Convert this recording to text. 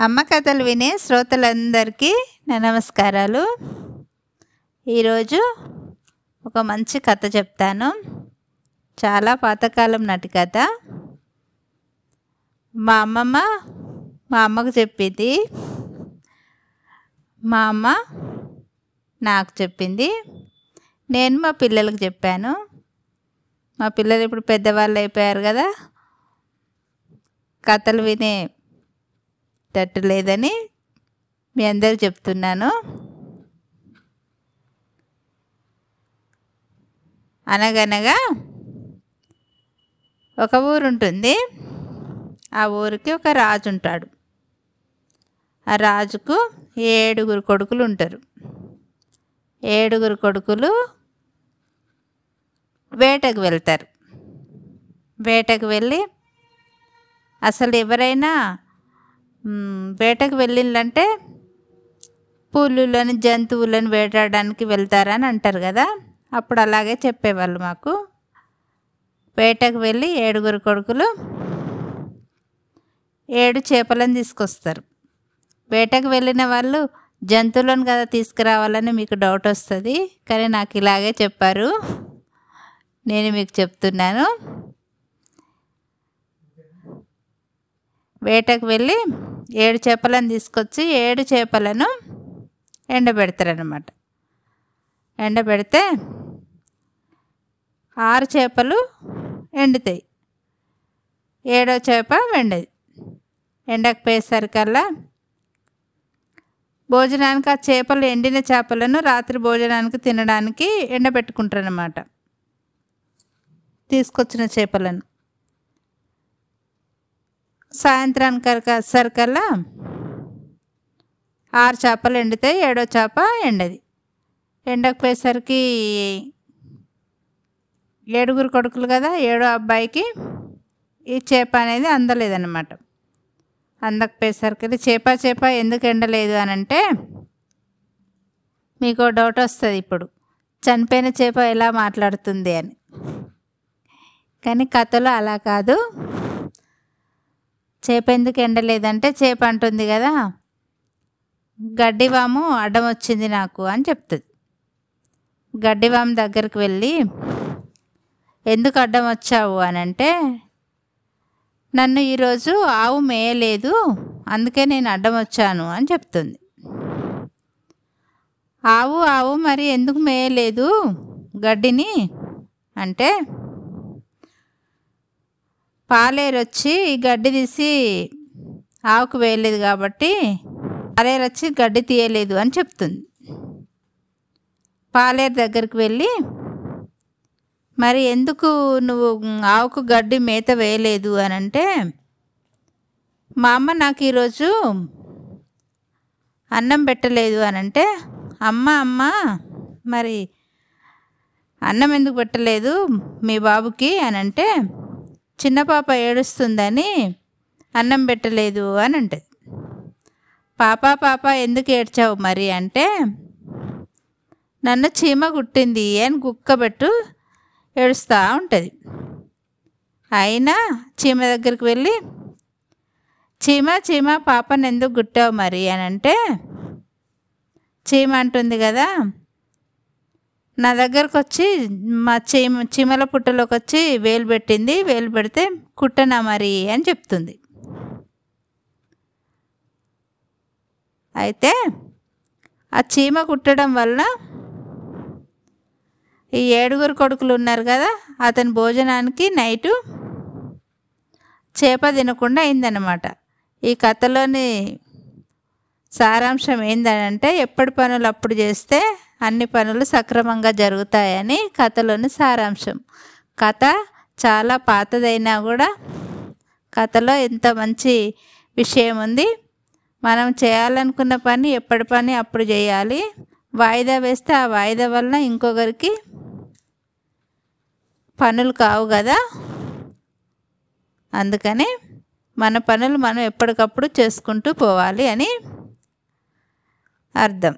అమ్మ కథలు వినే శ్రోతలందరికీ నా నమస్కారాలు. ఈరోజు ఒక మంచి కథ చెప్తాను. చాలా పాతకాలం నాటి కథ. మా అమ్మమ్మ మా అమ్మకు చెప్పింది. మా అమ్మ నాకు చెప్పింది. నేను మా పిల్లలకు చెప్పాను. మా పిల్లలు ఇప్పుడు పెద్దవాళ్ళు అయిపోయారు కదా. కథలు వినే తట్టలేదని మీ అందరు చెప్తున్నాను. అనగనగా ఒక ఊరు ఉంటుంది. ఆ ఊరికి ఒక రాజు ఉంటాడు. ఆ రాజుకు ఏడుగురు కొడుకులు ఉంటారు. ఏడుగురు కొడుకులు వేటకు వెళ్తారు. వేటకు వెళ్ళి అసలు ఎవరైనా వేటకు వెళ్ళిందంటే పులులను జంతువులను వేటాడడానికి వెళ్తారని అంటారు కదా. అప్పుడు అలాగే చెప్పేవాళ్ళు మాకు. వేటకు వెళ్ళి ఏడుగురు కొడుకులు ఏడు చేపలను తీసుకొస్తారు. వేటకు వెళ్ళిన వాళ్ళు జంతువులను కదా తీసుకురావాలని మీకు డౌట్ వస్తుంది కానీ నాకు ఇలాగే చెప్పారు. నేను మీకు చెప్తున్నాను. వేటకు వెళ్ళి ఏడు చేపలను తీసుకొచ్చి ఏడు చేపలను ఎండబెడతారనమాట ఎండబెడితే ఆరు చేపలు ఎండుతాయి. ఏడో చేప వెండది. ఎండకపోయేసరికల్లా భోజనానికి ఆ చేపలు ఎండిన చేపలను రాత్రి భోజనానికి తినడానికి ఎండబెట్టుకుంటారనమాట తీసుకొచ్చిన చేపలను. సాయంత్రానికి కనుక సరికల్లా ఆరు చేపలు ఎండితే ఏడో చేప ఎండది. ఎండకపోయేసరికి ఏడుగురు కొడుకులు కదా ఏడో అబ్బాయికి ఈ చేప అనేది అందలేదన్నమాట. అందకపోయేసరికి చేప చేప ఎందుకు ఎండలేదు అని అంటే మీకు డౌట్ వస్తుంది ఇప్పుడు. చనిపోయిన చేప ఎలా మాట్లాడుతుంది అని. కానీ కథలో అలా కాదు. చేప ఎందుకు ఎండలేదంటే చేప అంటుంది కదా. గడ్డివాము అడ్డం వచ్చింది నాకు అని చెప్తుంది. గడ్డివాము దగ్గరికి వెళ్ళి ఎందుకు అడ్డం వచ్చావు అని అంటే నన్ను ఈరోజు ఆవు మేయలేదు అందుకే నేను అడ్డం వచ్చాను అని చెప్తుంది. ఆవు ఆవు మరి ఎందుకు మేయలేదు గడ్డిని? అంటే పాలేరు వచ్చి గడ్డి తీసి ఆవుకు వేయలేదు కాబట్టి పాలేరు వచ్చి గడ్డి తీయలేదు అని చెప్తుంది. పాలేరు దగ్గరికి వెళ్ళి మరి ఎందుకు నువ్వు ఆవుకు గడ్డి మేత వేయలేదు? అని అంటే మా అమ్మ నాకు ఈరోజు అన్నం పెట్టలేదు. అని అంటే అమ్మ అమ్మ మరి అన్నం ఎందుకు పెట్టలేదు మీ బాబుకి? అని అంటే చిన్న పాప ఏడుస్తుందని అన్నం పెట్టలేదు అని అంటది. పాప పాప ఎందుకు ఏడ్చావు మరి అంటే నన్ను చీమ కుట్టింది అని కుక్కబెట్టు ఏడుస్తూ ఉంటుంది. అయినా చీమ దగ్గరికి వెళ్ళి చీమ చీమ పాపను ఎందుకు గుట్టావు మరి అని అంటే చీమ అంటుంది కదా నా దగ్గరకు వచ్చి మా చీమ చీమల పుట్టలోకి వచ్చి వేలు పెట్టింది. వేలు పెడితే కుట్టనా మరి అని చెప్తుంది. అయితే ఆ చీమ కుట్టడం వలన ఈ ఏడుగురు కొడుకులు ఉన్నారు కదా అతని భోజనానికి నైటు చేప తినకుండా అయిందనమాట ఈ కథలోని సారాంశం ఏంటంటే ఎప్పటి పనులు అప్పుడు చేస్తే అన్ని పనులు సక్రమంగా జరుగుతాయని కథలోని సారాంశం. కథ చాలా పాతదైనా కూడా కథలో ఎంత మంచి విషయం ఉంది మనం చేయాలనుకున్న పని ఎప్పటి పని అప్పుడు చేయాలి వాయిదా వేస్తే ఆ వాయిదా వలన ఇంకొకరికి పనులు కావు కదా. అందుకని మన పనులు మనం ఎప్పటికప్పుడు చేసుకుంటూ పోవాలి అని అర్థం.